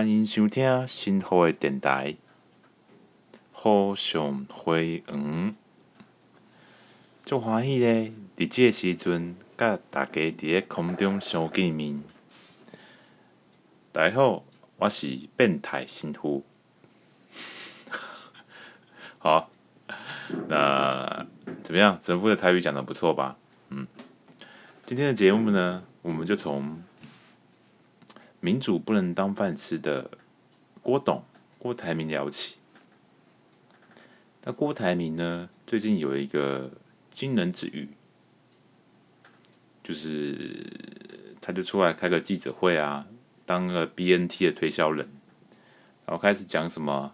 欢迎收听新好的电台，好上回嗯，足欢喜咧！伫即个时阵，甲大家伫咧空中相见面。大家好，我是变态新妇。好，那怎么样？神父的台语讲得不错吧？嗯，今天的节目呢，我们就从民主不能当饭吃的郭董郭台铭聊起。那郭台铭呢，最近有一个惊人之语，就是他就出来开个记者会啊，当个 BNT 的推销人，然后开始讲什么，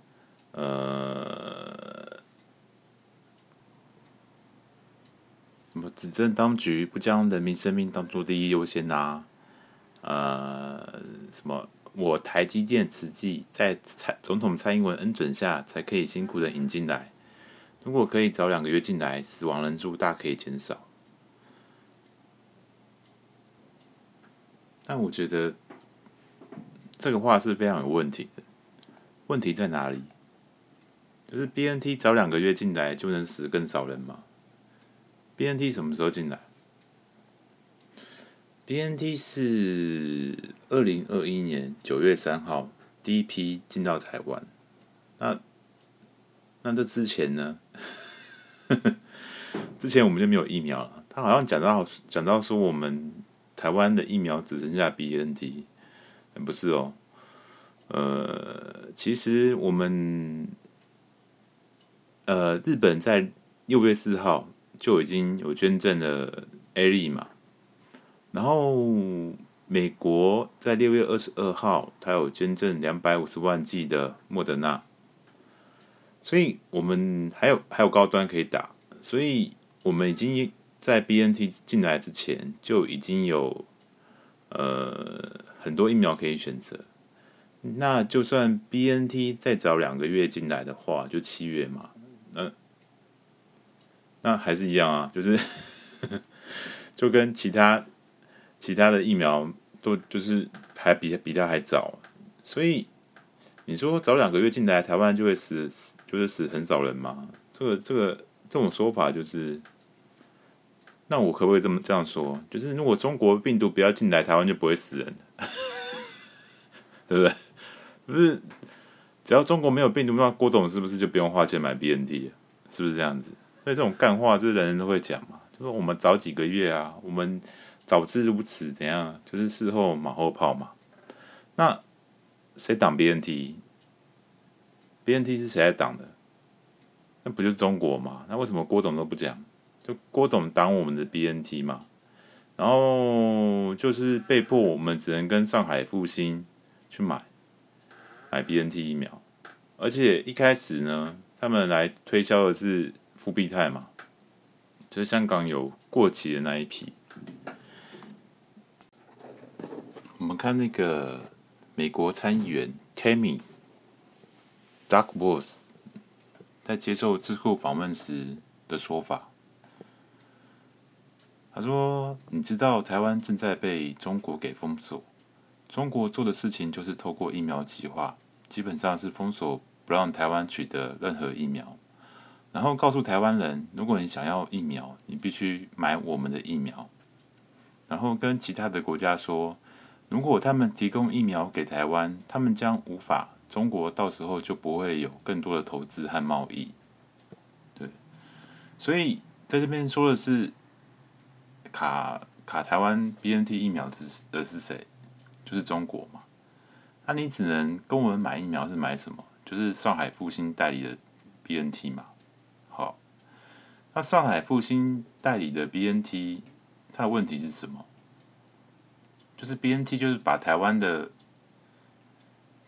呃，什么执政当局不将人民生命当做第一优先啊。呃，什么？我台积电实际在蔡总统蔡英文恩准下，才可以辛苦的引进来。如果可以早两个月进来，死亡人数大可以减少。但我觉得这个话是非常有问题的。问题在哪里？就是 BNT 早两个月进来就能死更少人吗？BNT 什么时候进来？BNT 是二零二一年九月三号第一批进到台湾，那那这之前呢？之前我们就没有疫苗了。他好像讲到讲到说，我们台湾的疫苗只剩下 BNT，不是哦。呃，其实我们呃日本在六月四号就已经有捐赠了 A 粒嘛。然后，美国在六月二十二号，他有捐赠两百五十万剂的莫德纳，所以我们还有还有高端可以打，所以我们已经在 BNT 进来之前就已经有呃很多疫苗可以选择。那就算 BNT 再早两个月进来的话，就七月嘛，那那还是一样啊，就是 就跟其他。其他的疫苗都就是还比比他还早，所以你说早两个月进来，台湾就会死，就是死很少人吗？这个这个这种说法就是，那我可不可以这么这样说？就是如果中国病毒不要进来，台湾就不会死人，对不对？不是，只要中国没有病毒，那郭董是不是就不用花钱买 BNT？是不是这样子？所以这种干话就是人人都会讲嘛，就是我们早几个月啊，我们。早知如此，怎样？就是事后马后炮嘛。那谁挡 BNT？BNT 是谁在挡的？那不就是中国嘛？那为什么郭董都不讲？就郭董挡我们的 BNT 嘛？然后就是被迫我们只能跟上海复星去买买 BNT 疫苗，而且一开始呢，他们来推销的是复必泰嘛，就是香港有过期的那一批。我们看那个美国参议员 Tammy Duckworth 在接受智库访问时的说法，他说：“你知道台湾正在被中国给封锁，中国做的事情就是透过疫苗计划，基本上是封锁不让台湾取得任何疫苗，然后告诉台湾人，如果你想要疫苗，你必须买我们的疫苗，然后跟其他的国家说。”如果他们提供疫苗给台湾，他们将无法，中国到时候就不会有更多的投资和贸易。对，所以在这边说的是卡卡台湾 BNT 疫苗的的是谁？就是中国嘛。那你只能跟我们买疫苗是买什么？就是上海复星代理的 BNT 嘛。好，那上海复星代理的 BNT，它的问题是什么？就是 BNT，就是把台湾的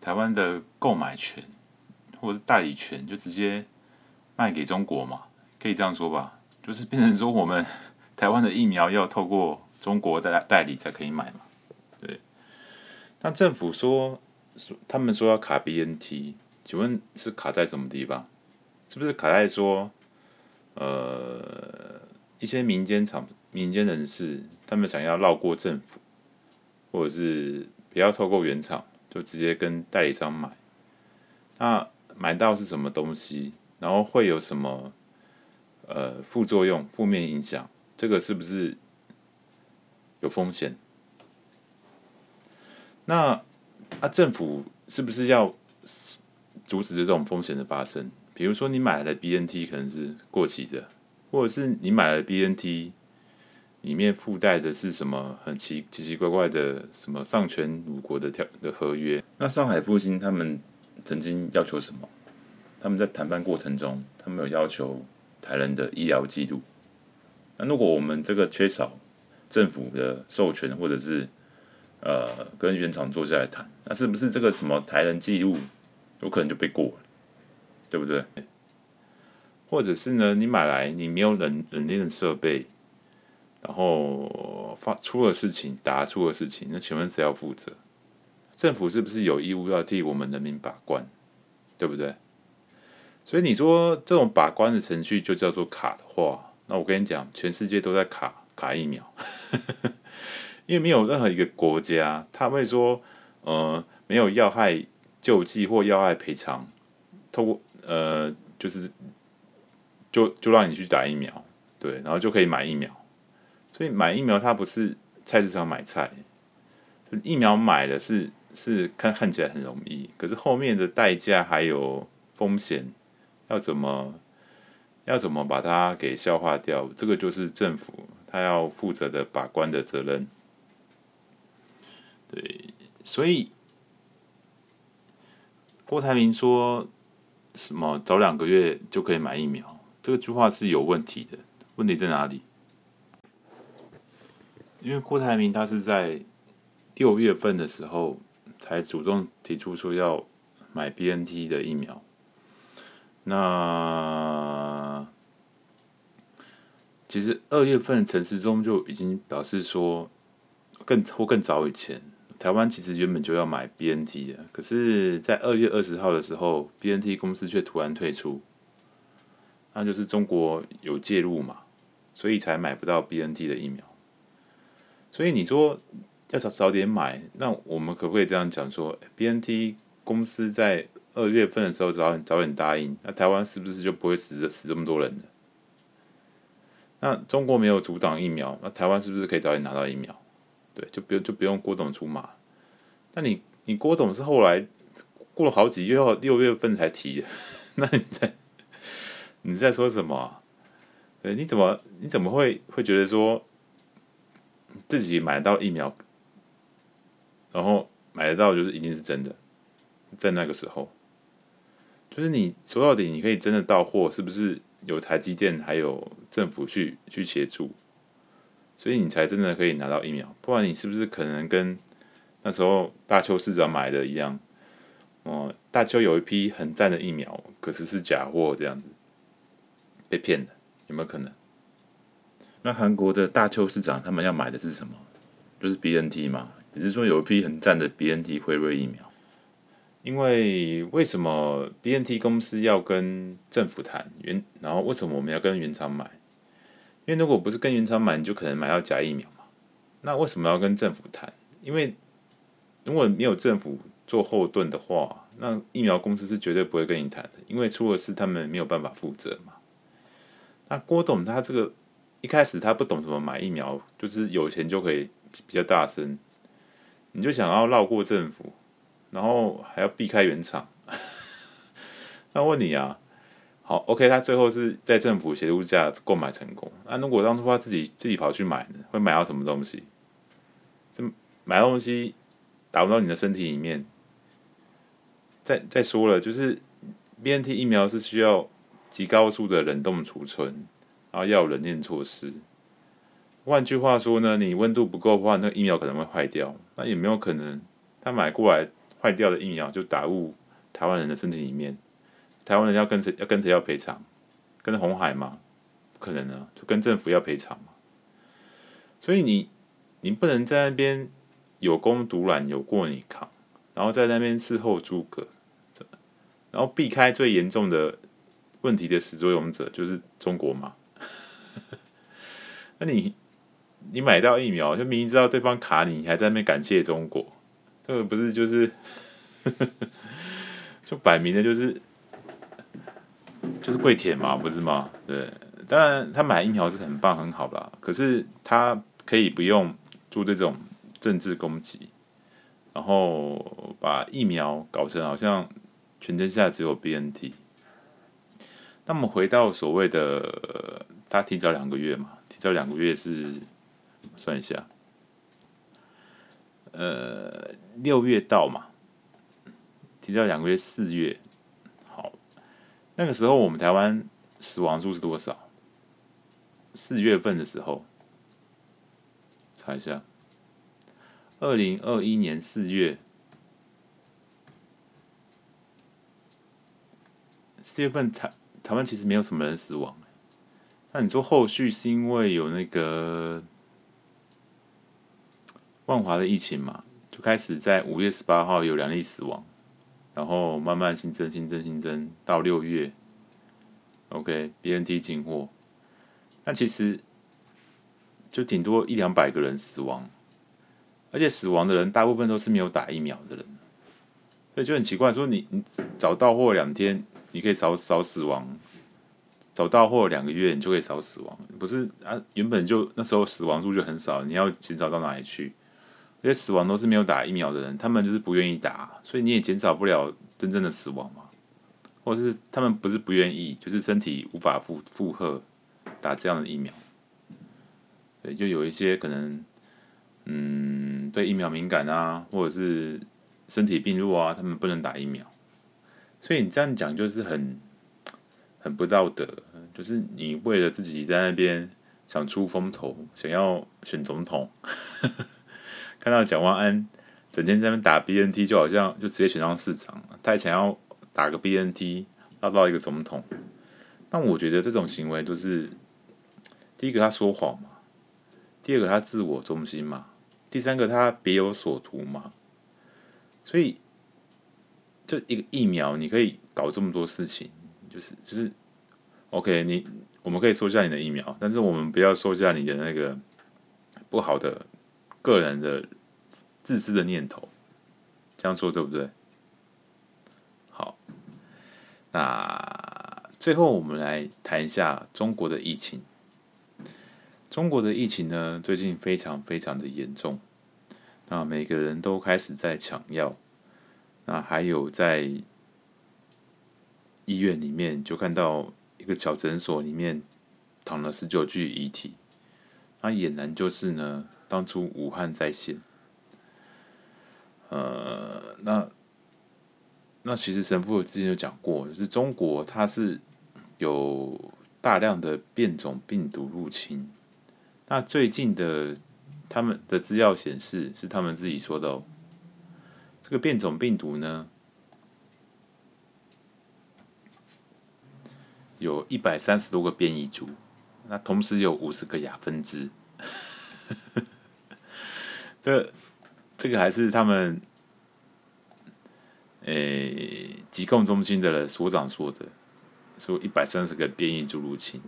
台湾的购买权或者代理权，就直接卖给中国嘛，可以这样说吧？就是变成说，我们 台湾的疫苗要透过中国的代理才可以买嘛？对。那政府说说，他们说要卡 BNT，请问是卡在什么地方？是不是卡在说，呃，一些民间厂、民间人士，他们想要绕过政府？或者是不要透过原厂，就直接跟代理商买。那买到是什么东西？然后会有什么呃副作用、负面影响？这个是不是有风险？那啊，政府是不是要阻止这种风险的发生？比如说，你买的 BNT 可能是过期的，或者是你买了 BNT。里面附带的是什么很奇奇奇怪怪的什么丧权辱国的条的合约？那上海复兴他们曾经要求什么？他们在谈判过程中，他们有要求台人的医疗记录。那如果我们这个缺少政府的授权，或者是呃跟原厂坐下来谈，那是不是这个什么台人记录有可能就被过了？对不对？或者是呢？你买来你没有冷冷链的设备？然后发出了事情，答出了事情，那请问谁要负责？政府是不是有义务要替我们人民把关？对不对？所以你说这种把关的程序就叫做卡的话，那我跟你讲，全世界都在卡卡疫苗，因为没有任何一个国家他会说，呃，没有要害救济或要害赔偿，透过呃，就是就就让你去打疫苗，对，然后就可以买疫苗。所以买疫苗，它不是菜市场买菜，疫苗买的是是看看起来很容易，可是后面的代价还有风险，要怎么要怎么把它给消化掉？这个就是政府他要负责的把关的责任。对，所以郭台铭说什么早两个月就可以买疫苗，这个句话是有问题的，问题在哪里？因为郭台铭他是在六月份的时候才主动提出说要买 BNT 的疫苗，那其实二月份陈时中就已经表示说，更或更早以前，台湾其实原本就要买 BNT 的，可是，在二月二十号的时候，BNT 公司却突然退出，那就是中国有介入嘛，所以才买不到 BNT 的疫苗。所以你说要早早点买，那我们可不可以这样讲说，BNT 公司在二月份的时候早早点答应，那台湾是不是就不会死死这么多人呢？那中国没有阻挡疫苗，那台湾是不是可以早点拿到疫苗？对，就不用就不用郭董出马。那你你郭董是后来过了好几月后六月份才提的，那你在你在说什么啊？对，你怎么你怎么会会觉得说？自己买到疫苗，然后买得到就是一定是真的，在那个时候，就是你说到底，你可以真的到货，是不是有台积电还有政府去去协助，所以你才真的可以拿到疫苗，不然你是不是可能跟那时候大邱市长买的一样，哦，大邱有一批很赞的疫苗，可是是假货这样子，被骗的，有没有可能？那韩国的大邱市长他们要买的是什么？就是 BNT 嘛，也是说有一批很赞的 BNT 辉瑞疫苗。因为为什么 BNT 公司要跟政府谈原，然后为什么我们要跟原厂买？因为如果不是跟原厂买，你就可能买到假疫苗嘛。那为什么要跟政府谈？因为如果没有政府做后盾的话，那疫苗公司是绝对不会跟你谈的，因为出了事他们没有办法负责嘛。那郭董他这个。一开始他不懂怎么买疫苗，就是有钱就可以比较大声，你就想要绕过政府，然后还要避开原厂。那问你啊，好，OK，他最后是在政府协助下购买成功。那如果当初他自己自己跑去买呢，会买到什么东西？这买东西打不到你的身体里面。再再说了，就是 BNT 疫苗是需要极高速的冷冻储存。然后要冷链措施。换句话说呢，你温度不够的话，那个疫苗可能会坏掉。那有没有可能他买过来坏掉的疫苗就打入台湾人的身体里面？台湾人要跟谁要跟谁要赔偿？跟红海吗？不可能啊，就跟政府要赔偿嘛。所以你你不能在那边有功独揽，有过你扛，然后在那边事后诸葛，然后避开最严重的问题的始作俑者就是中国嘛。那你你买到疫苗，就明明知道对方卡你，你还在那边感谢中国，这个不是就是，就摆明的就是就是跪舔嘛，不是吗？对，当然他买疫苗是很棒很好啦，可是他可以不用做这种政治攻击，然后把疫苗搞成好像全天下只有 BNT。那么回到所谓的他提早两个月嘛，提早两个月是算一下。呃，六月到嘛，提到两个月，四月。好，那个时候我们台湾死亡数是多少？四月份的时候，查一下，二零二一年四月，四月份台台湾其实没有什么人死亡，那你说后续是因为有那个？万华的疫情嘛，就开始在五月十八号有两例死亡，然后慢慢新增、新增、新增到六月，OK，BNT 进货，那其实就顶多一两百个人死亡，而且死亡的人大部分都是没有打疫苗的人，所以就很奇怪，说你你早到货两天，你可以少少死亡；早到货两个月，你就可以少死亡，不是啊？原本就那时候死亡数就很少，你要减少到哪里去？因为死亡都是没有打疫苗的人，他们就是不愿意打，所以你也减少不了真正的死亡嘛。或者是他们不是不愿意，就是身体无法负负荷打这样的疫苗。对，就有一些可能，嗯，对疫苗敏感啊，或者是身体病弱啊，他们不能打疫苗。所以你这样讲就是很很不道德，就是你为了自己在那边想出风头，想要选总统。看到蒋万安整天在那边打 BNT，就好像就直接选上市长，他想要打个 BNT 拉到一个总统。那我觉得这种行为就是第一个他说谎嘛，第二个他自我中心嘛，第三个他别有所图嘛。所以这一个疫苗你可以搞这么多事情，就是就是 OK，你我们可以收下你的疫苗，但是我们不要收下你的那个不好的。个人的自私的念头，这样做对不对？好，那最后我们来谈一下中国的疫情。中国的疫情呢，最近非常非常的严重。那每个人都开始在抢药，那还有在医院里面就看到一个小诊所里面躺了十九具遗体，那俨然就是呢。当初武汉在线，呃，那那其实神父之前就讲过，就是中国它是有大量的变种病毒入侵。那最近的他们的资料显示，是他们自己说的哦，这个变种病毒呢，有一百三十多个变异株，那同时有五十个亚分支。这这个还是他们，诶，疾控中心的所长说的，说一百三十个变异株入侵，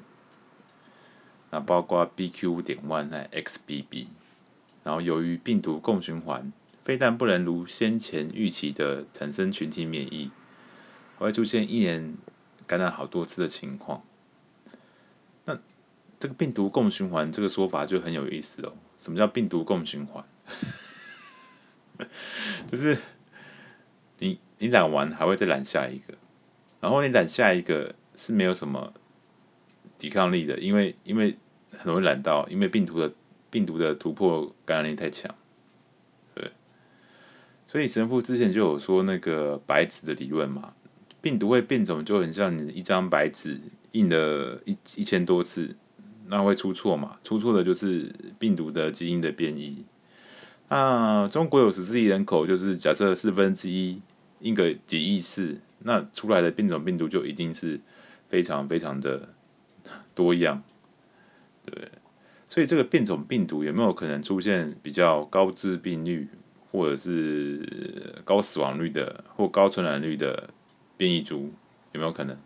那包括 BQ 五点 one 和 XBB，然后由于病毒共循环，非但不能如先前预期的产生群体免疫，还会出现一年感染好多次的情况。那这个病毒共循环这个说法就很有意思哦。什么叫病毒共循环？就是你你染完还会再染下一个，然后你染下一个是没有什么抵抗力的，因为因为很容易染到，因为病毒的病毒的突破感染力太强，对。所以神父之前就有说那个白纸的理论嘛，病毒会变种，就很像你一张白纸印了一一千多次，那会出错嘛？出错的就是病毒的基因的变异。啊，中国有十四亿人口，就是假设四分之一印个几亿次，那出来的变种病毒就一定是非常非常的多样，对。所以这个变种病毒有没有可能出现比较高致病率，或者是高死亡率的，或高传染率的变异株，有没有可能？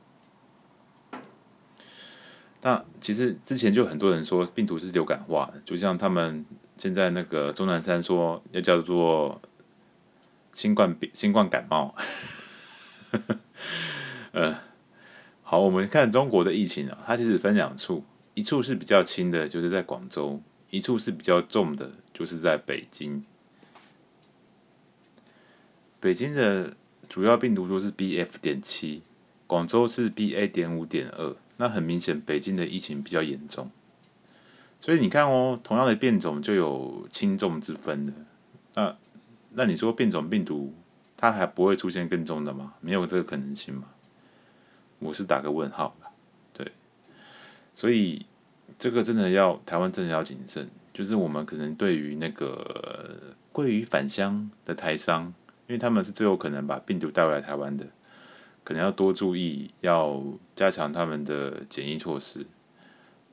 那其实之前就很多人说病毒是流感化的，就像他们。现在那个钟南山说要叫做新冠病、新冠感冒。呃，好，我们看中国的疫情啊，它其实分两处，一处是比较轻的，就是在广州；一处是比较重的，就是在北京。北京的主要病毒株是 BF 点七，广州是 BA 点五点二。那很明显，北京的疫情比较严重。所以你看哦，同样的变种就有轻重之分的。那那你说变种病毒它还不会出现更重的吗？没有这个可能性吗？我是打个问号的。对，所以这个真的要台湾真的要谨慎，就是我们可能对于那个鲑鱼返乡的台商，因为他们是最有可能把病毒带回来台湾的，可能要多注意，要加强他们的检疫措施。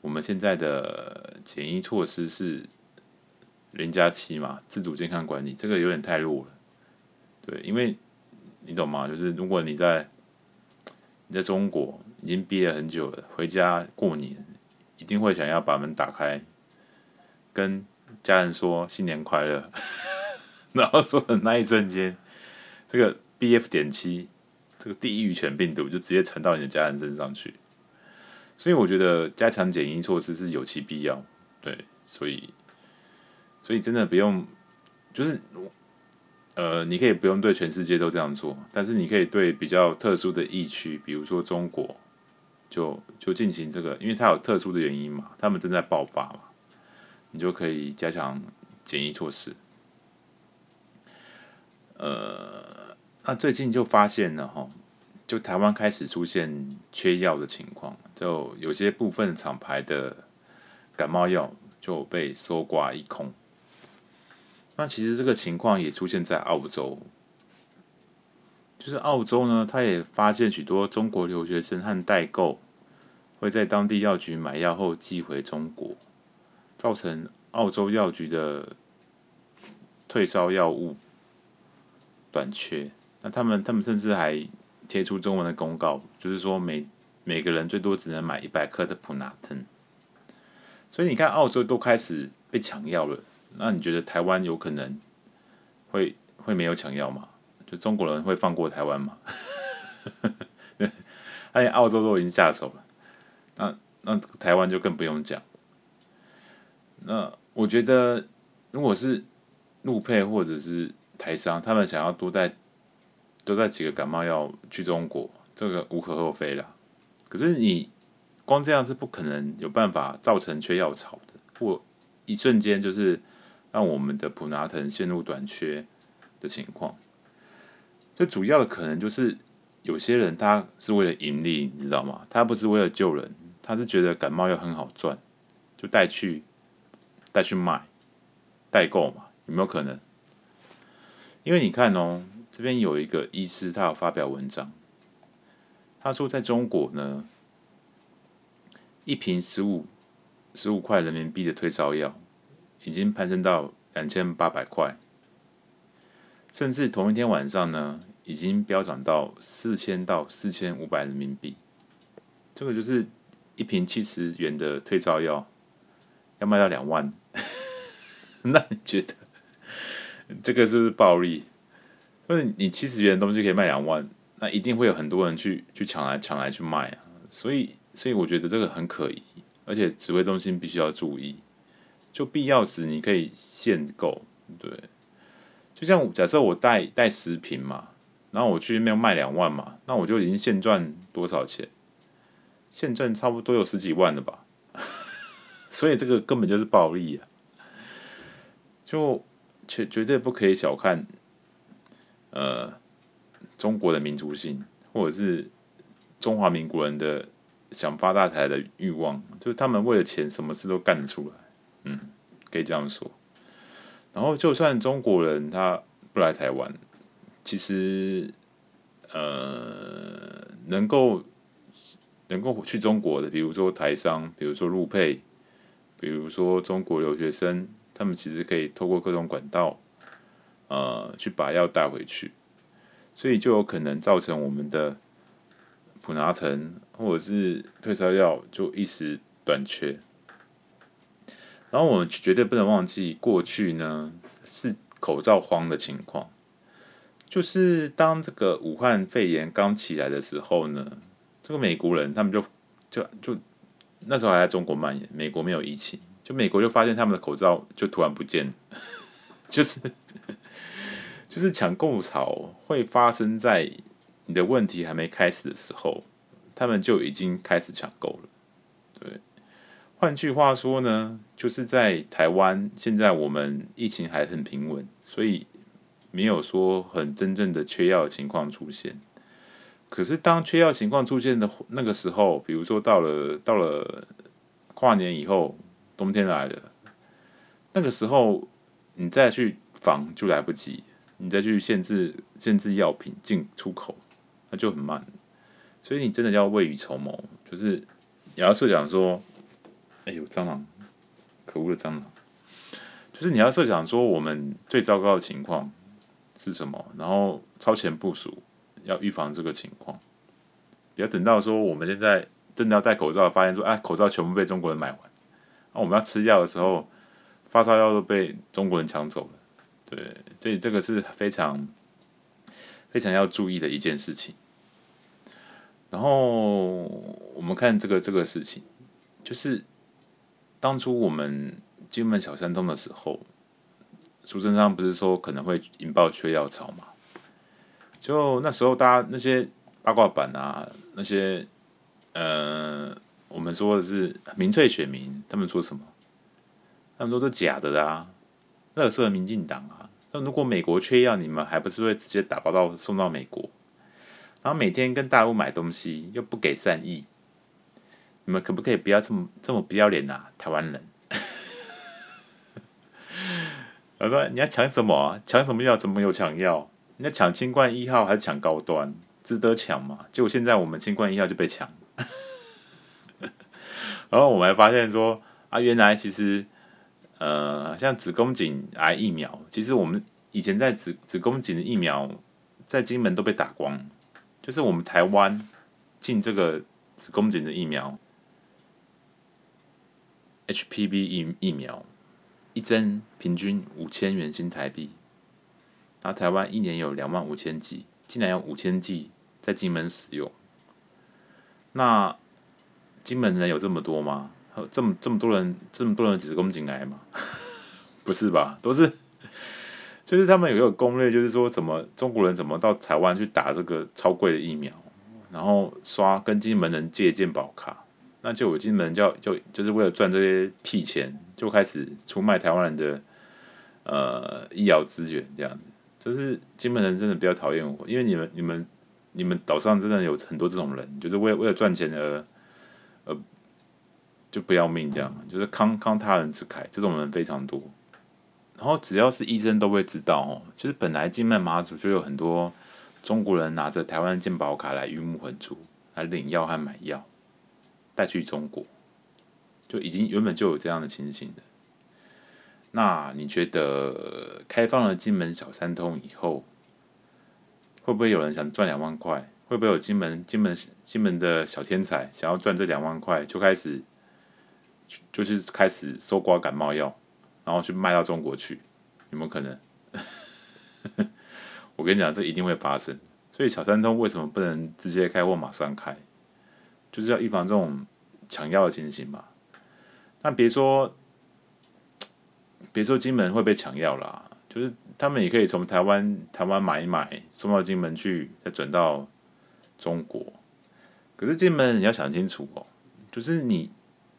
我们现在的检疫措施是零加七嘛，自主健康管理，这个有点太弱了。对，因为你懂吗？就是如果你在你在中国已经憋了很久了，回家过年一定会想要把门打开，跟家人说新年快乐，然后说的那一瞬间，这个 BF 点七这个地狱犬病毒就直接传到你的家人身上去。所以我觉得加强检疫措施是有其必要，对，所以，所以真的不用，就是，呃，你可以不用对全世界都这样做，但是你可以对比较特殊的疫区，比如说中国，就就进行这个，因为它有特殊的原因嘛，他们正在爆发嘛，你就可以加强检疫措施。呃，那最近就发现了哈。就台湾开始出现缺药的情况，就有些部分厂牌的感冒药就被搜刮一空。那其实这个情况也出现在澳洲，就是澳洲呢，他也发现许多中国留学生和代购会在当地药局买药后寄回中国，造成澳洲药局的退烧药物短缺。那他们，他们甚至还贴出中文的公告，就是说每每个人最多只能买一百克的普拿疼。所以你看，澳洲都开始被抢药了，那你觉得台湾有可能会会没有抢药吗？就中国人会放过台湾吗？而 且澳洲都已经下手了，那那台湾就更不用讲。那我觉得，如果是陆配或者是台商，他们想要多带。多带几个感冒药去中国，这个无可厚非啦。可是你光这样是不可能有办法造成缺药潮的，或一瞬间就是让我们的普拿藤陷入短缺的情况。最主要的可能就是有些人他是为了盈利，你知道吗？他不是为了救人，他是觉得感冒药很好赚，就带去带去卖代购嘛，有没有可能？因为你看哦。这边有一个医师，他有发表文章，他说在中国呢，一瓶十五十五块人民币的退烧药已经攀升到两千八百块，甚至同一天晚上呢，已经飙涨到四千到四千五百人民币。这个就是一瓶七十元的退烧药要卖到两万，那你觉得这个是不是暴利？就是你七十元的东西可以卖两万，那一定会有很多人去去抢来抢来去卖啊，所以所以我觉得这个很可疑，而且指挥中心必须要注意，就必要时你可以限购，对，就像假设我带带十瓶嘛，然后我去那边卖两万嘛，那我就已经现赚多少钱？现赚差不多有十几万了吧，所以这个根本就是暴利啊，就绝绝对不可以小看。呃，中国的民族性，或者是中华民国人的想发大财的欲望，就是他们为了钱，什么事都干得出来。嗯，可以这样说。然后，就算中国人他不来台湾，其实呃，能够能够去中国的，比如说台商，比如说陆配，比如说中国留学生，他们其实可以透过各种管道。呃，去把药带回去，所以就有可能造成我们的普拿疼或者是退烧药就一时短缺。然后我们绝对不能忘记过去呢是口罩荒的情况，就是当这个武汉肺炎刚起来的时候呢，这个美国人他们就就就那时候还在中国蔓延，美国没有疫情，就美国就发现他们的口罩就突然不见，就是 就是抢购潮会发生在你的问题还没开始的时候，他们就已经开始抢购了。对，换句话说呢，就是在台湾现在我们疫情还很平稳，所以。没有说很真正的缺药情况出现，可是当缺药情况出现的那个时候，比如说到了到了跨年以后，冬天来了，那个时候你再去防就来不及，你再去限制限制药品进出口，那就很慢，所以你真的要未雨绸缪，就是你要设想说，哎呦蟑螂，可恶的蟑螂，就是你要设想说我们最糟糕的情况。是什么？然后超前部署，要预防这个情况，不要等到说我们现在真的要戴口罩，发现说哎，口罩全部被中国人买完，那我们要吃药的时候，发烧药都被中国人抢走了。对，所以这个是非常非常要注意的一件事情。然后我们看这个这个事情，就是当初我们金门小三通的时候。苏贞昌不是说可能会引爆缺药潮嘛？就那时候，大家那些八卦版啊，那些呃，我们说的是民粹选民，他们说什么？他们说是假的啊，垃圾民进党啊。那如果美国缺药，你们还不是会直接打包到送到美国？然后每天跟大陆买东西又不给善意，你们可不可以不要这么这么不要脸啊？台湾人。我说你要抢什么啊？抢什么药？怎么有抢药？你要抢清冠一号还是抢高端？值得抢吗？结果现在我们清冠一号就被抢，然后我们还发现说啊，原来其实呃，像子宫颈癌疫苗，其实我们以前在子子宫颈的疫苗在金门都被打光，就是我们台湾进这个子宫颈的疫苗，HPV 疫疫苗。一针平均五千元新台币，那台湾一年有两万五千剂，竟然有五千剂在金门使用。那金门人有这么多吗？这么这么多人，这么多人子宫颈癌吗？不是吧？都是，就是他们有一个攻略，就是说怎么中国人怎么到台湾去打这个超贵的疫苗，然后刷跟金门人借健保卡。那就有金门就就就是为了赚这些屁钱，就开始出卖台湾人的呃医疗资源，这样子。就是金门人真的比较讨厌我，因为你们你们你们岛上真的有很多这种人，就是为为了赚钱而就不要命这样，就是慷慷他人之慨，这种人非常多。然后只要是医生都会知道哦，就是本来金门马祖就有很多中国人拿着台湾健保卡来鱼目混珠，来领药和买药。带去中国，就已经原本就有这样的情形的。那你觉得开放了金门小三通以后，会不会有人想赚两万块？会不会有金门金门金门的小天才想要赚这两万块，就开始就是开始搜刮感冒药，然后去卖到中国去？有没有可能？我跟你讲，这一定会发生。所以小三通为什么不能直接开或马上开？就是要预防这种抢药的情形嘛。那别说，别说金门会被抢药啦，就是他们也可以从台湾台湾买一买，送到金门去，再转到中国。可是金门你要想清楚哦，就是你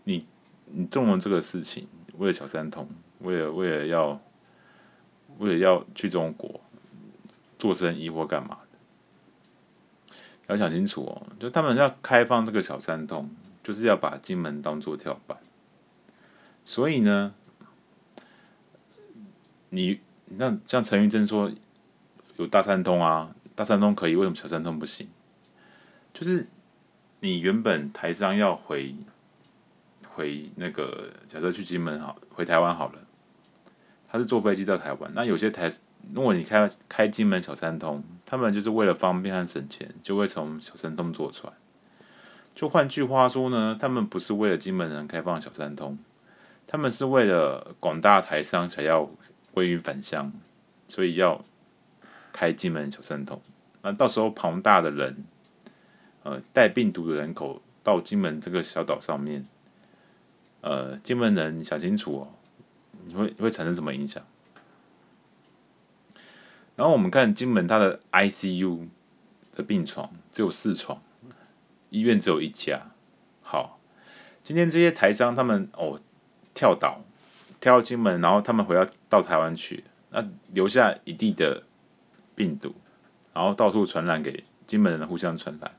你你中了这个事情，为了小三通，为了为了要为了要去中国做生意或干嘛的。要想清楚哦，就他们要开放这个小三通，就是要把金门当做跳板。所以呢，你那像陈玉珍说有大三通啊，大三通可以，为什么小三通不行？就是你原本台商要回回那个，假设去金门好，回台湾好了，他是坐飞机到台湾，那有些台。如果你开开金门小三通，他们就是为了方便和省钱，就会从小三通坐船。就换句话说呢，他们不是为了金门人开放小三通，他们是为了广大台商想要归于返乡，所以要开金门小三通。那到时候庞大的人，呃，带病毒的人口到金门这个小岛上面，呃，金门人你想清楚哦，你会会产生什么影响？然后我们看金门它的 ICU 的病床只有四床，医院只有一家。好，今天这些台商他们哦跳岛跳到金门，然后他们回到到台湾去，那留下一地的病毒，然后到处传染给金门人互相传染，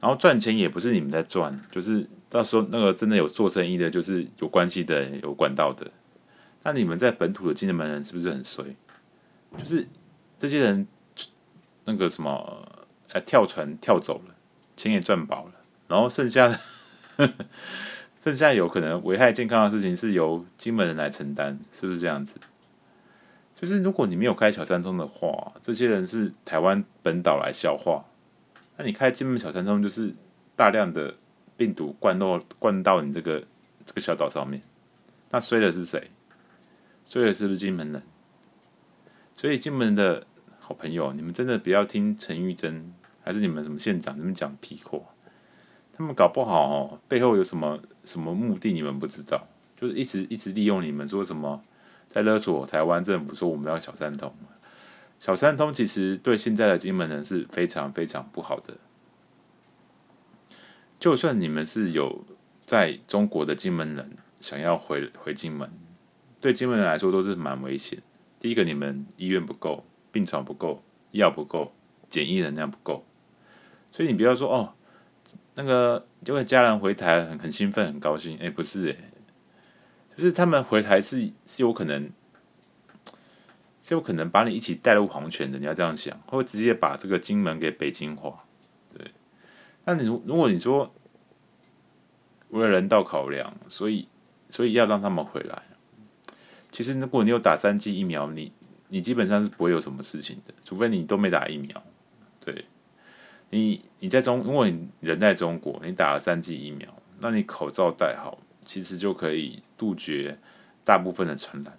然后赚钱也不是你们在赚，就是到时候那个真的有做生意的，就是有关系的有管道的，那你们在本土的金门人是不是很衰？就是这些人那个什么，呃，跳船跳走了，钱也赚饱了，然后剩下的，呵 呵剩下有可能危害健康的事情是由金门人来承担，是不是这样子？就是如果你没有开小三通的话，这些人是台湾本岛来消化，那你开金门小三通，就是大量的病毒灌到灌到你这个这个小岛上面，那衰的是谁？衰的是不是金门人？所以金门的好朋友，你们真的不要听陈玉珍，还是你们什么县长，你们讲屁话。他们搞不好哦，背后有什么什么目的，你们不知道，就是一直一直利用你们，说什么在勒索台湾政府，说我们要小三通。小三通其实对现在的金门人是非常非常不好的。就算你们是有在中国的金门人，想要回回金门，对金门人来说都是蛮危险。第一个，你们医院不够，病床不够，药不够，检疫能量不够，所以你不要说哦，那个就会家人回台很很兴奋很高兴，哎，不是哎，就是他们回台是是有可能，是有可能把你一起带入黄泉的，你要这样想，会直接把这个金门给北京化，那你如如果你说为了人道考量，所以所以要让他们回来。其实，如果你有打三剂疫苗，你你基本上是不会有什么事情的，除非你都没打疫苗。对，你你在中，如果你人在中国，你打了三剂疫苗，那你口罩戴好，其实就可以杜绝大部分的传染，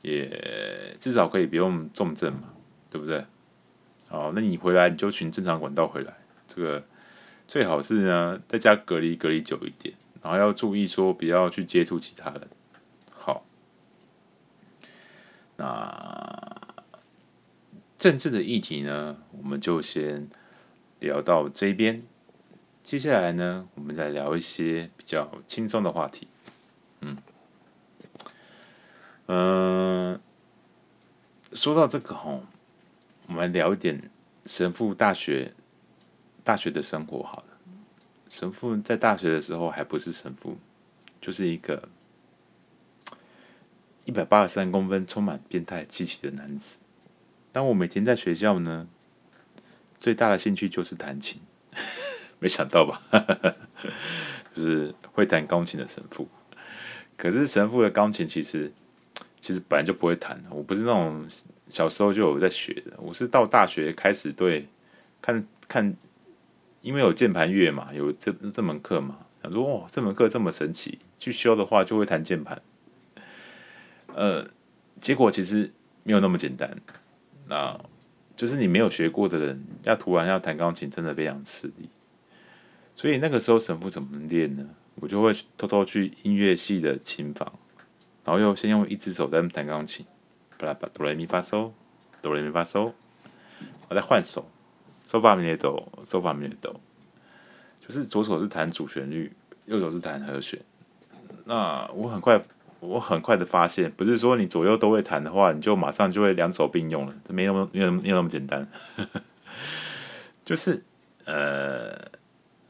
也至少可以不用重症嘛，对不对？好，那你回来你就循正常管道回来，这个最好是呢，在家隔离隔离久一点，然后要注意说不要去接触其他人。好那政治的议题呢，我们就先聊到这边。接下来呢，我们再聊一些比较轻松的话题。嗯，嗯、说到这个吼，我们聊一点神父大学大学的生活好了。神父在大学的时候还不是神父，就是一个。一百八十三公分，充满变态气息的男子。当我每天在学校呢，最大的兴趣就是弹琴。没想到吧？就是会弹钢琴的神父。可是神父的钢琴其实其实本来就不会弹。我不是那种小时候就有在学的，我是到大学开始对看看，因为有键盘乐嘛，有这这门课嘛，想说哦，这门课这么神奇，去修的话就会弹键盘。呃，结果其实没有那么简单，那就是你没有学过的人，要突然要弹钢琴，真的非常吃力。所以那个时候神父怎么练呢？我就会偷偷去音乐系的琴房，然后又先用一只手在弹钢琴，巴拉巴哆来咪发嗦，哆来咪发嗦，我再换手，嗦发咪来哆，嗦发咪来哆，就是左手是弹主旋律，右手是弹和弦。那我很快。我很快的发现，不是说你左右都会弹的话，你就马上就会两手并用了，这没那么没有没有那么简单。就是呃，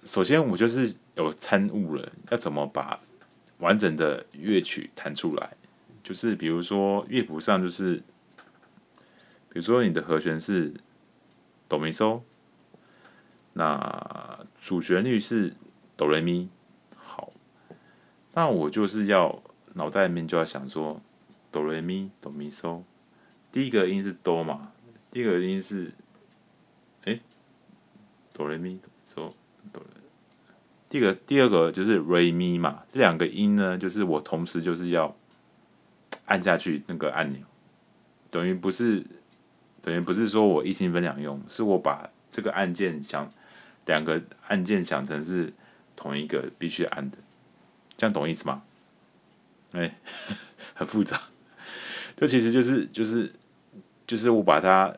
首先我就是有参悟了，要怎么把完整的乐曲弹出来。就是比如说乐谱上就是，比如说你的和弦是哆咪嗦，那主旋律是哆来咪，好，那我就是要。脑袋里面就要想说，哆来咪哆咪嗦，第一个音是哆嘛，第一个音是，哎，哆来咪哆嗦哆来，第一个第二个就是瑞咪嘛，这两个音呢，就是我同时就是要按下去那个按钮，等于不是，等于不是说我一心分两用，是我把这个按键想两个按键想成是同一个必须按的，这样懂意思吗？哎、很复杂，这其实就是就是就是我把它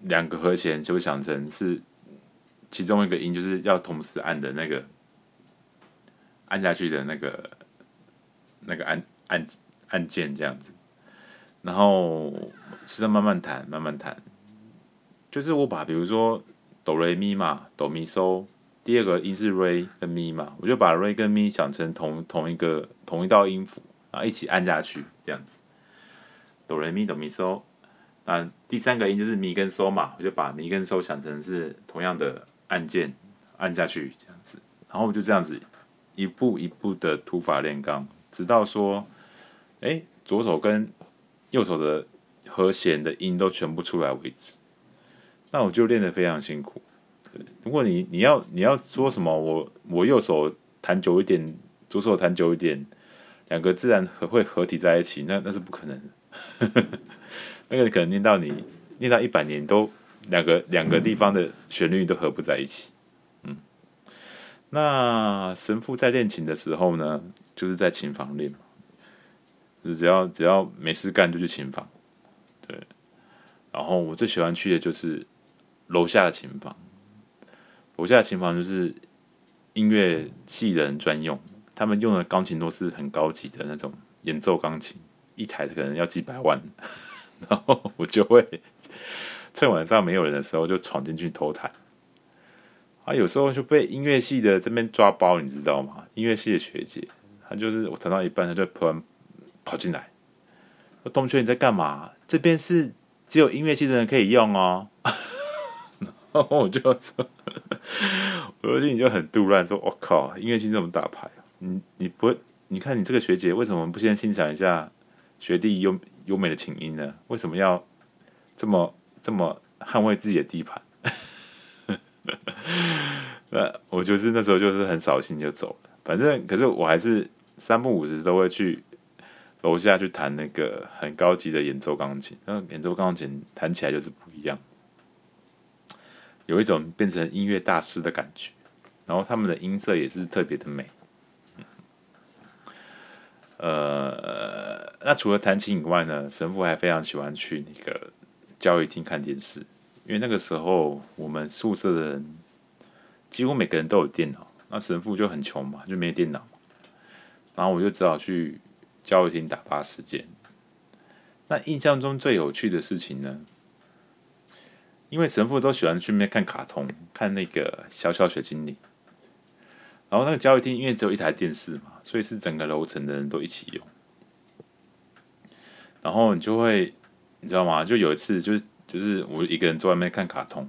两个和弦就想成是其中一个音，就是要同时按的那个按下去的那个那个按按按键这样子。然后就在慢慢弹，慢慢弹，就是我把比如说哆来咪嘛，哆咪嗦，第二个音是瑞跟咪嘛，我就把瑞跟咪想成同同一个同一道音符，然后一起按下去，这样子，哆来咪哆咪嗦。那第三个音就是咪跟嗦嘛，我就把咪跟嗦想成是同样的按键按下去，这样子，然后我就这样子一步一步的土法炼钢，直到说，哎，左手跟右手的和弦的音都全部出来为止，那我就练得非常辛苦。如果你你要你要说什么，我我右手弹久一点，左手弹久一点，两个自然合会合体在一起，那那是不可能的。那个可能练到你练到一百年都两个两个地方的旋律都合不在一起。嗯，那神父在练琴的时候呢，就是在琴房练。就只要只要没事干就去琴房，对。然后我最喜欢去的就是楼下的琴房，楼下的琴房就是音乐系的人专用，他们用的钢琴都是很高级的那种演奏钢琴，一台可能要几百万。然后我就会趁晚上没有人的时候就闯进去偷弹，啊，有时候就被音乐系的这边抓包，你知道吗？音乐系的学姐，她就是我弹到一半，她就突然。跑进来，说：“同学，你在干嘛？这边是只有音乐系的人可以用哦。” 后我就说：“我心里就很杜乱，说：‘我靠，音乐系这么大牌，你你不会？你看你这个学姐为什么不先欣赏一下学弟优优美的琴音呢？为什么要这么这么捍卫自己的地盘？’ 那我就是那时候就是很扫兴就走了。反正可是我还是三不五时都会去。”楼下去弹那个很高级的演奏钢琴，那演奏钢琴弹起来就是不一样，有一种变成音乐大师的感觉。然后他们的音色也是特别的美。呃，那除了弹琴以外呢，神父还非常喜欢去那个教育厅看电视，因为那个时候我们宿舍的人几乎每个人都有电脑，那神父就很穷嘛，就没电脑，然后我就只好去。教育厅打发时间。那印象中最有趣的事情呢？因为神父都喜欢去那边看卡通，看那个小小雪精灵。然后那个教育厅因为只有一台电视嘛，所以是整个楼层的人都一起用。然后你就会，你知道吗？就有一次，就是就是我一个人坐外面看卡通，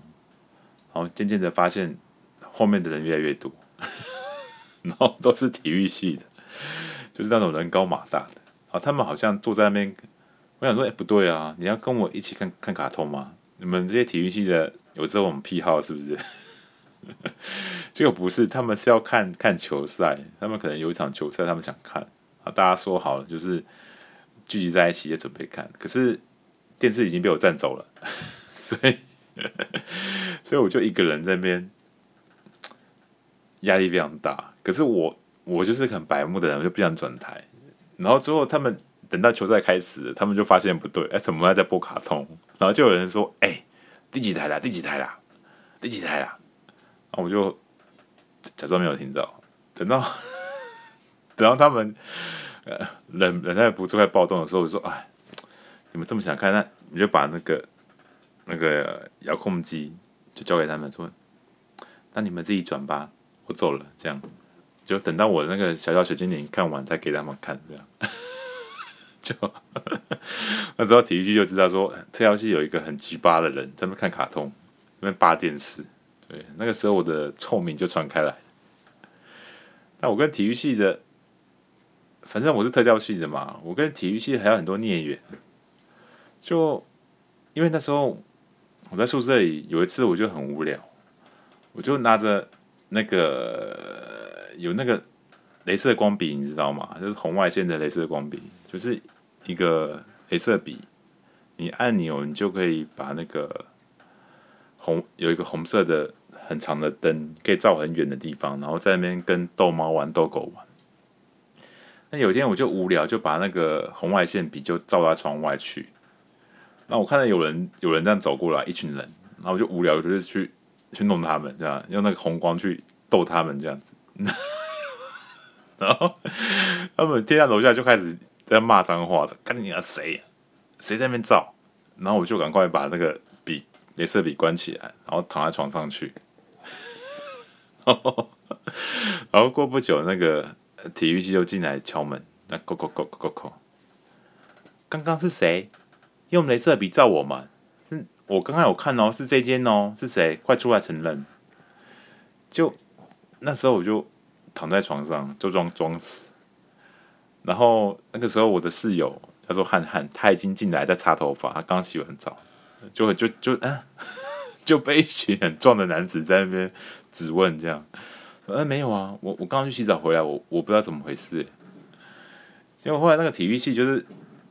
然后渐渐的发现后面的人越来越多，然后都是体育系的。就是那种人高马大的，啊，他们好像坐在那边。我想说，哎、不对啊，你要跟我一起看看卡通吗？你们这些体育系的有这种癖好是不是？结果不是，他们是要看看球赛。他们可能有一场球赛，他们想看啊，大家说好了，就是聚集在一起也准备看。可是电视已经被我占走了，所以 所以我就一个人在那边，压力非常大。可是我。我就是很白目的人，我就不想转台。然后最后他们等到球赛开始，他们就发现不对，哎，怎么还在播卡通？然后就有人说：“哎，第几台啦？第几台啦？第几台啦？”然后我就假装没有听到。等到 等到他们呃人人在不住在暴动的时候，我说：“哎，你们这么想看，那你就把那个那个遥控机就交给他们，说，那你们自己转吧，我走了。”这样。就等到我的那个小小水精灵看完，再给他们看，这样。就那时候体育系就知道说，特教系有一个很鸡巴的人在那看卡通，在那扒电视。对，那个时候我的臭名就传开来。那我跟体育系的，反正我是特教系的嘛，我跟体育系还有很多孽缘。就因为那时候我在宿舍里，有一次我就很无聊，我就拿着那个。有那个镭射光笔，你知道吗？就是红外线的镭射光笔，就是一个黑色笔，你按钮，你就可以把那个红有一个红色的很长的灯，可以照很远的地方，然后在那边跟逗猫玩、逗狗玩。那有一天我就无聊，就把那个红外线笔就照到窗外去。那我看到有人有人这样走过来，一群人，然后我就无聊，就是去去弄他们，这样用那个红光去逗他们这样子。然后他们贴在楼下就开始在骂脏话，赶紧啊谁谁在那边照？然后我就赶快把那个笔镭射笔关起来，然后躺在床上去。然后过不久，那个体育系就进来敲门，那叩叩叩叩叩。刚刚是谁用镭射笔照我吗？是我刚刚有看哦，是这间哦，是谁？快出来承认！就那时候我就。躺在床上就装装死，然后那个时候我的室友叫做汉汉，他已经进来在擦头发，他刚洗完澡，就就就嗯、啊，就被一群很壮的男子在那边质问这样，说、啊、没有啊，我我刚刚去洗澡回来，我我不知道怎么回事，结果后来那个体育系就是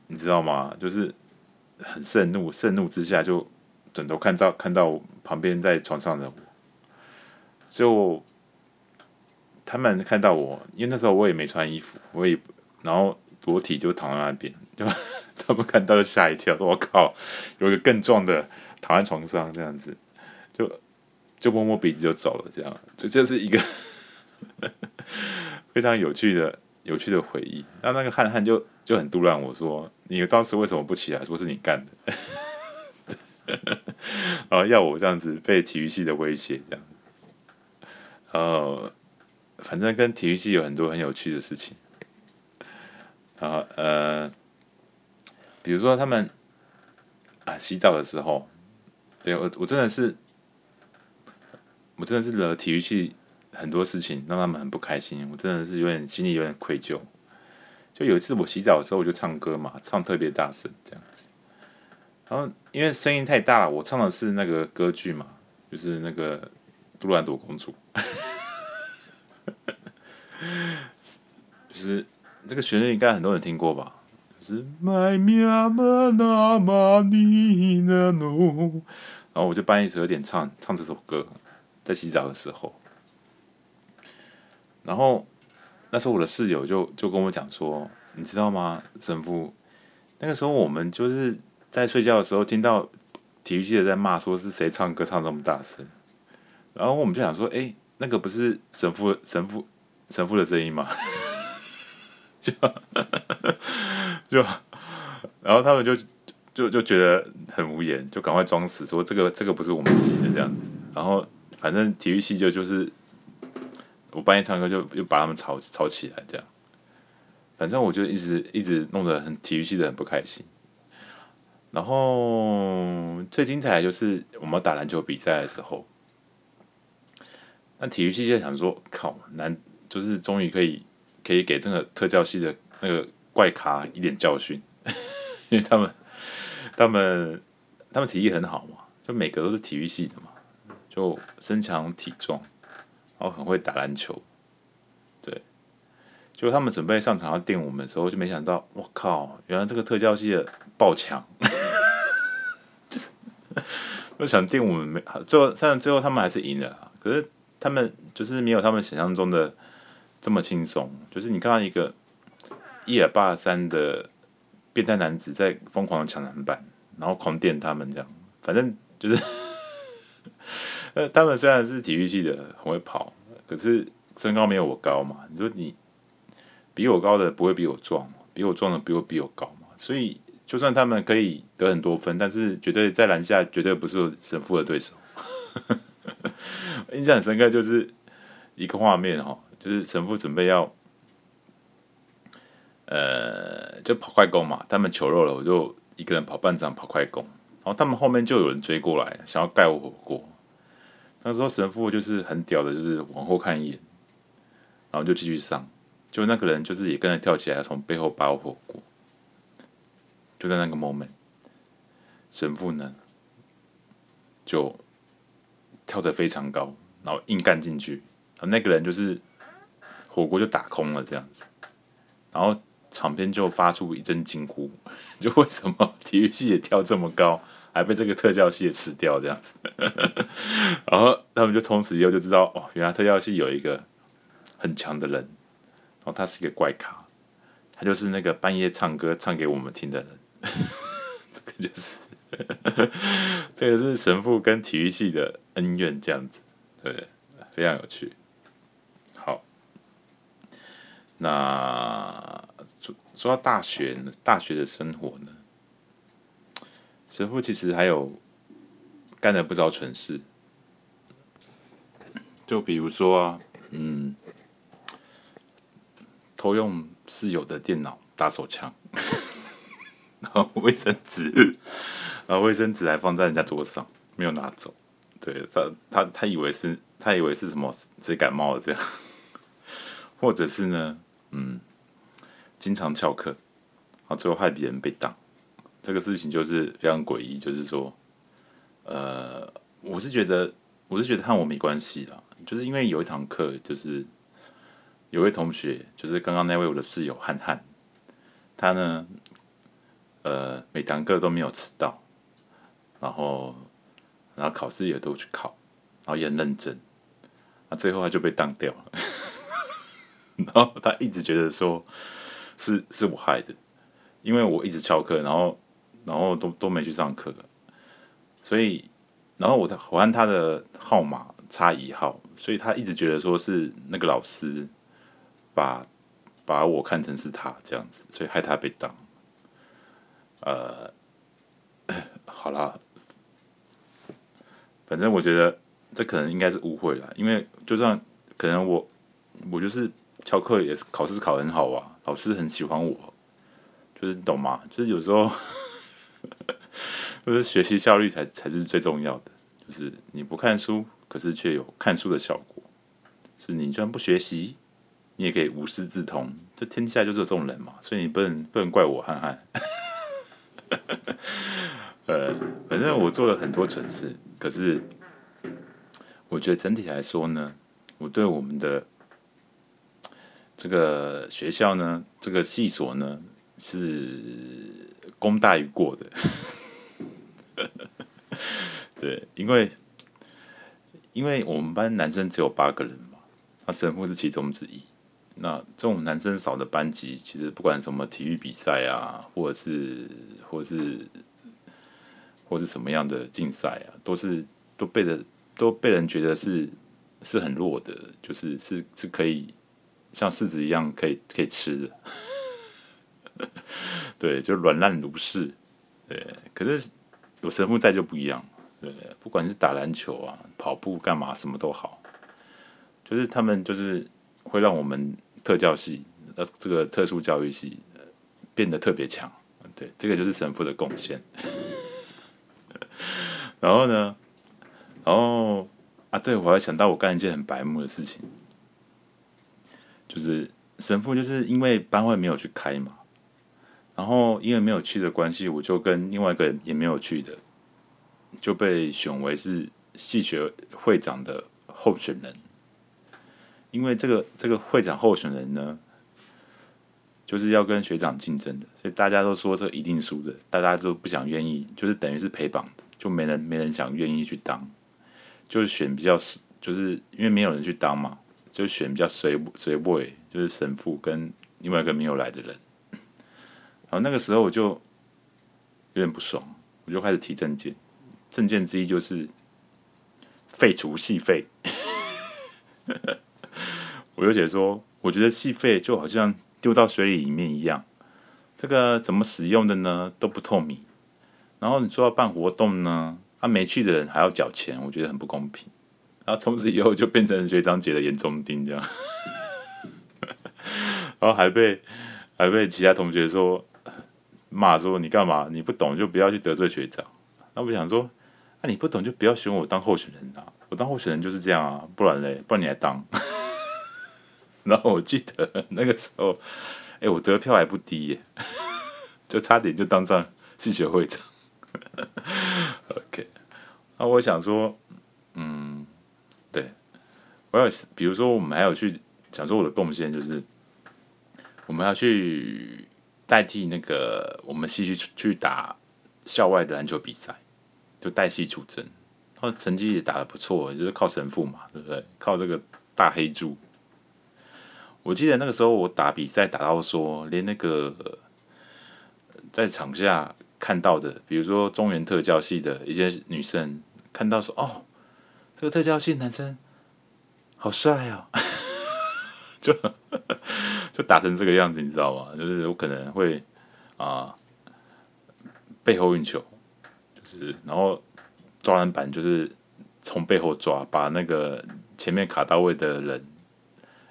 你知道吗？就是很盛怒，盛怒之下就转头看到看到旁边在床上的我，就。他们看到我，因为那时候我也没穿衣服，我也然后裸体就躺在那边，就 他们看到就吓一跳，说我靠，有一个更壮的躺在床上这样子，就就摸摸鼻子就走了，这样，这就是一个 非常有趣的有趣的回忆。那那个汉汉就就很杜乱我说，你当时为什么不起来？说是你干的，然后要我这样子被体育系的威胁这样，呃。反正跟体育系有很多很有趣的事情，然后呃，比如说他们啊洗澡的时候，对我我真的是，我真的是惹体育系很多事情，让他们很不开心，我真的是有点心里有点愧疚。就有一次我洗澡的时候，我就唱歌嘛，唱特别大声这样子，然后因为声音太大了，我唱的是那个歌剧嘛，就是那个杜兰朵公主。就是这个旋律应该很多人听过吧？就是麦咪啊嘛那嘛尼那侬，然后我就半夜有点唱唱这首歌，在洗澡的时候。然后那时候我的室友就就跟我讲说，你知道吗，神父？那个时候我们就是在睡觉的时候听到体育系的在骂，说是谁唱歌唱这么大声？然后我们就想说，哎，那个不是神父神父。神父的声音吗，就 就，然后他们就就就觉得很无言，就赶快装死，说这个这个不是我们系的这样子。然后反正体育系就就是我半夜唱歌就又把他们吵吵起来这样。反正我就一直一直弄得很体育系的很不开心。然后最精彩的就是我们打篮球比赛的时候，那体育系就想说靠难。就是终于可以可以给这个特教系的那个怪咖一点教训，因为他们他们他们体力很好嘛，就每个都是体育系的嘛，就身强体壮，然后很会打篮球，对，就他们准备上场要电我们的时候，就没想到，我靠，原来这个特教系的爆强，就是我想电我们没，最后虽然最后他们还是赢了，可是他们就是没有他们想象中的。这么轻松，就是你看到一个一百八三的变态男子在疯狂的抢篮板，然后狂电他们这样，反正就是，他们虽然是体育系的，很会跑，可是身高没有我高嘛。你说你比我高的不会比我壮，比我壮的比我比我高嘛。所以就算他们可以得很多分，但是绝对在篮下绝对不是神父的对手。印象很深刻，就是一个画面哈。就是神父准备要，呃，就跑快攻嘛。他们球肉了，我就一个人跑半场跑快攻。然后他们后面就有人追过来，想要盖我火锅。那时候神父就是很屌的，就是往后看一眼，然后就继续上。就那个人就是也跟着跳起来，从背后扒我火锅。就在那个 moment，神父呢就跳得非常高，然后硬干进去。然后那个人就是。火锅就打空了，这样子，然后场边就发出一阵惊呼，就为什么体育系也跳这么高，还被这个特教系也吃掉这样子？然后他们就从此以后就知道，哦，原来特教系有一个很强的人，然后他是一个怪咖，他就是那个半夜唱歌唱给我们听的人。这个就是，这个是神父跟体育系的恩怨这样子，对，非常有趣。那说说到大学呢，大学的生活呢，神父其实还有干的不少蠢事，就比如说啊，嗯，偷用室友的电脑打手枪，然后卫生纸，然后卫生纸还放在人家桌上，没有拿走，对他，他他以为是，他以为是什么，谁感冒了这样，或者是呢？嗯，经常翘课，啊，最后害别人被挡，这个事情就是非常诡异。就是说，呃，我是觉得，我是觉得和我没关系啦，就是因为有一堂课，就是有位同学，就是刚刚那位我的室友汉汉，他呢，呃，每堂课都没有迟到，然后，然后考试也都去考，然后也很认真，那最后他就被当掉了。然后他一直觉得说是，是我害的，因为我一直翘课，然后然后都都没去上课，所以然后我的我按他的号码差一号，所以他一直觉得说是那个老师把把我看成是他这样子，所以害他被当。呃，好啦，反正我觉得这可能应该是误会了，因为就算可能我我就是。翘课也是考试考很好啊，老师很喜欢我，就是你懂吗？就是有时候，就是学习效率才才是最重要的。就是你不看书，可是却有看书的效果。是你就算不学习，你也可以无师自通。这天下就是有这种人嘛，所以你不能不能怪我憨憨。呃，反正我做了很多蠢事，可是我觉得整体来说呢，我对我们的。这个学校呢，这个系所呢，是功大于过的。对，因为因为我们班男生只有八个人嘛，那神父是其中之一。那这种男生少的班级，其实不管什么体育比赛啊，或者是或者是或是什么样的竞赛啊，都是都被人都被人觉得是是很弱的，就是是是可以。像柿子一样可以可以吃的，对，就软烂如柿，对。可是有神父在就不一样，对，不管是打篮球啊、跑步干嘛，什么都好，就是他们就是会让我们特教系呃这个特殊教育系变得特别强，对，这个就是神父的贡献。然后呢，然后啊，对，我还想到我干一件很白目的事情。就是神父，就是因为班会没有去开嘛，然后因为没有去的关系，我就跟另外一个人也没有去的，就被选为是戏学会长的候选人。因为这个这个会长候选人呢，就是要跟学长竞争的，所以大家都说这一定输的，大家都不想愿意，就是等于是陪绑的，就没人没人想愿意去当，就是选比较，就是因为没有人去当嘛。就选比较随随位，就是神父跟另外一个没有来的人。然后那个时候我就有点不爽，我就开始提政见。政见之一就是废除戏费。我就写说，我觉得戏费就好像丢到水里面一样，这个怎么使用的呢？都不透明。然后你说要办活动呢，啊、没去的人还要缴钱，我觉得很不公平。然后从此以后就变成学长姐的眼中钉这样，然后还被还被其他同学说骂说，你干嘛？你不懂就不要去得罪学长。那我想说，那、啊、你不懂就不要选我当候选人啊！我当候选人就是这样啊，不然嘞，不然你来当。然后我记得那个时候，哎，我得票还不低耶，就差点就当上系学会长。OK，那我想说，嗯。对，我要比如说，我们还有去讲说我的贡献就是，我们要去代替那个我们系去去打校外的篮球比赛，就代系出征，然后成绩也打得不错，就是靠神父嘛，对不对？靠这个大黑猪。我记得那个时候我打比赛打到说，连那个在场下看到的，比如说中原特教系的一些女生看到说，哦，这个特教系男生好帅哦。就 就打成这个样子，你知道吗？就是有可能会啊、背后运球，就是然后抓篮板，就是从背后抓，把那个前面卡到位的人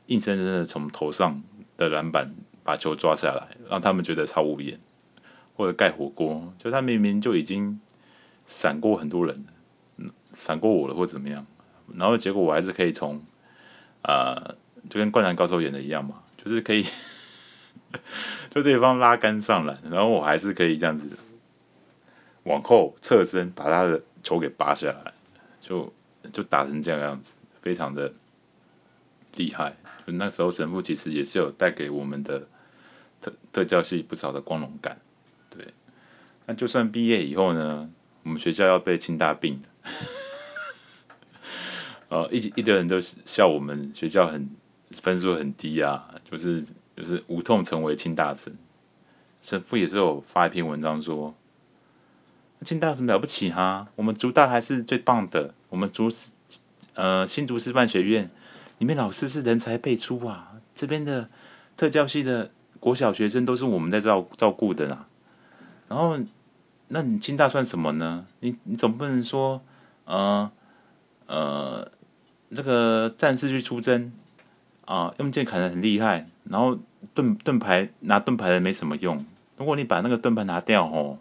硬生生的从头上的篮板把球抓下来，让他们觉得超无言，或者盖火锅，就他明明就已经闪过很多人，嗯，闪过我了或怎么样，然后结果我还是可以从啊。呃就跟灌篮高手演的一样嘛，就是可以，就对方拉杆上篮，然后我还是可以这样子往后侧身把他的球给拔下来，就就打成这样样子，非常的厉害。那时候神父其实也是有带给我们的特特教系不少的光荣感。对，那就算毕业以后呢，我们学校要被清大并，呃，一一堆人都笑我们学校很。分数很低啊，就是就是无痛成为清大神。神父也是有发一篇文章说，清大有什么了不起哈？我们竹大还是最棒的。我们竹呃新竹师范学院里面老师是人才辈出啊，这边的特教系的国小学生都是我们在照照顾的啦。然后，那你清大算什么呢？你你总不能说呃呃这个战士去出征。啊，用剑砍得很厉害，然后盾盾牌拿盾牌的没什么用。如果你把那个盾牌拿掉哦，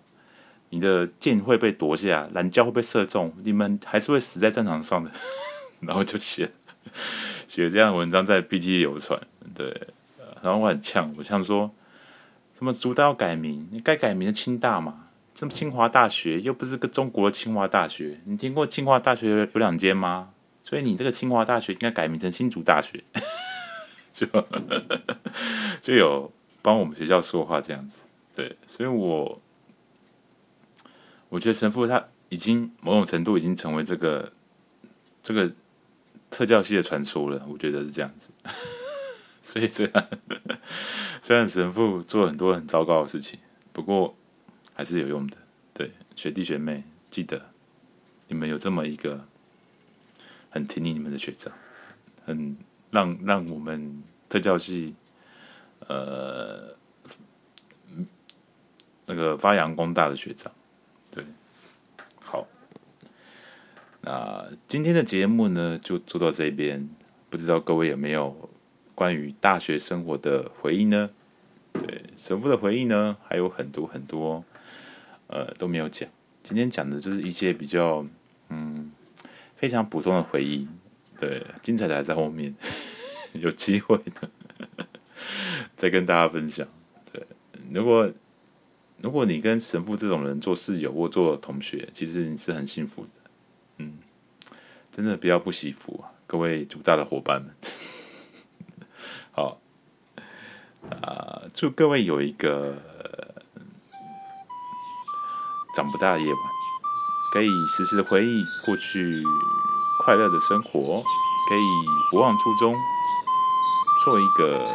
你的剑会被夺下，蓝胶会被射中，你们还是会死在战场上的。然后就写写这样的文章在 PT 流传，对。然后我很呛，我呛说，什么竹大要改名？你该改名的清大嘛，这么清华大学又不是个中国的清华大学，你听过清华大学有两间吗？所以你这个清华大学应该改名成新竹大学。就 就有帮我们学校说话这样子，对，所以我我觉得神父他已经某种程度已经成为这个这个特教系的传说了，我觉得是这样子。所以虽然虽然神父做了很多很糟糕的事情，不过还是有用的。对，学弟学妹，记得你们有这么一个很挺你你们的学长，很。让让我们特教系，呃，那个发扬光大的学长，对，好，那今天的节目呢就做到这边，不知道各位有没有关于大学生活的回忆呢？对，神父的回忆呢还有很多很多，呃都没有讲，今天讲的就是一些比较嗯非常普通的回忆。对，精彩的还在后面，有机会的 再跟大家分享。对，如果如果你跟神父这种人做室友或做同学，其实你是很幸福的。嗯，真的不要不惜福啊，各位主大的伙伴们。好，啊，祝各位有一个长不大的夜晚，可以时时回忆过去。快乐的生活，可以不忘初衷，做一个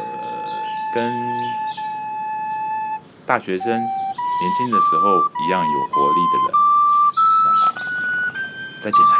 跟大学生年轻的时候一样有活力的人。那再见。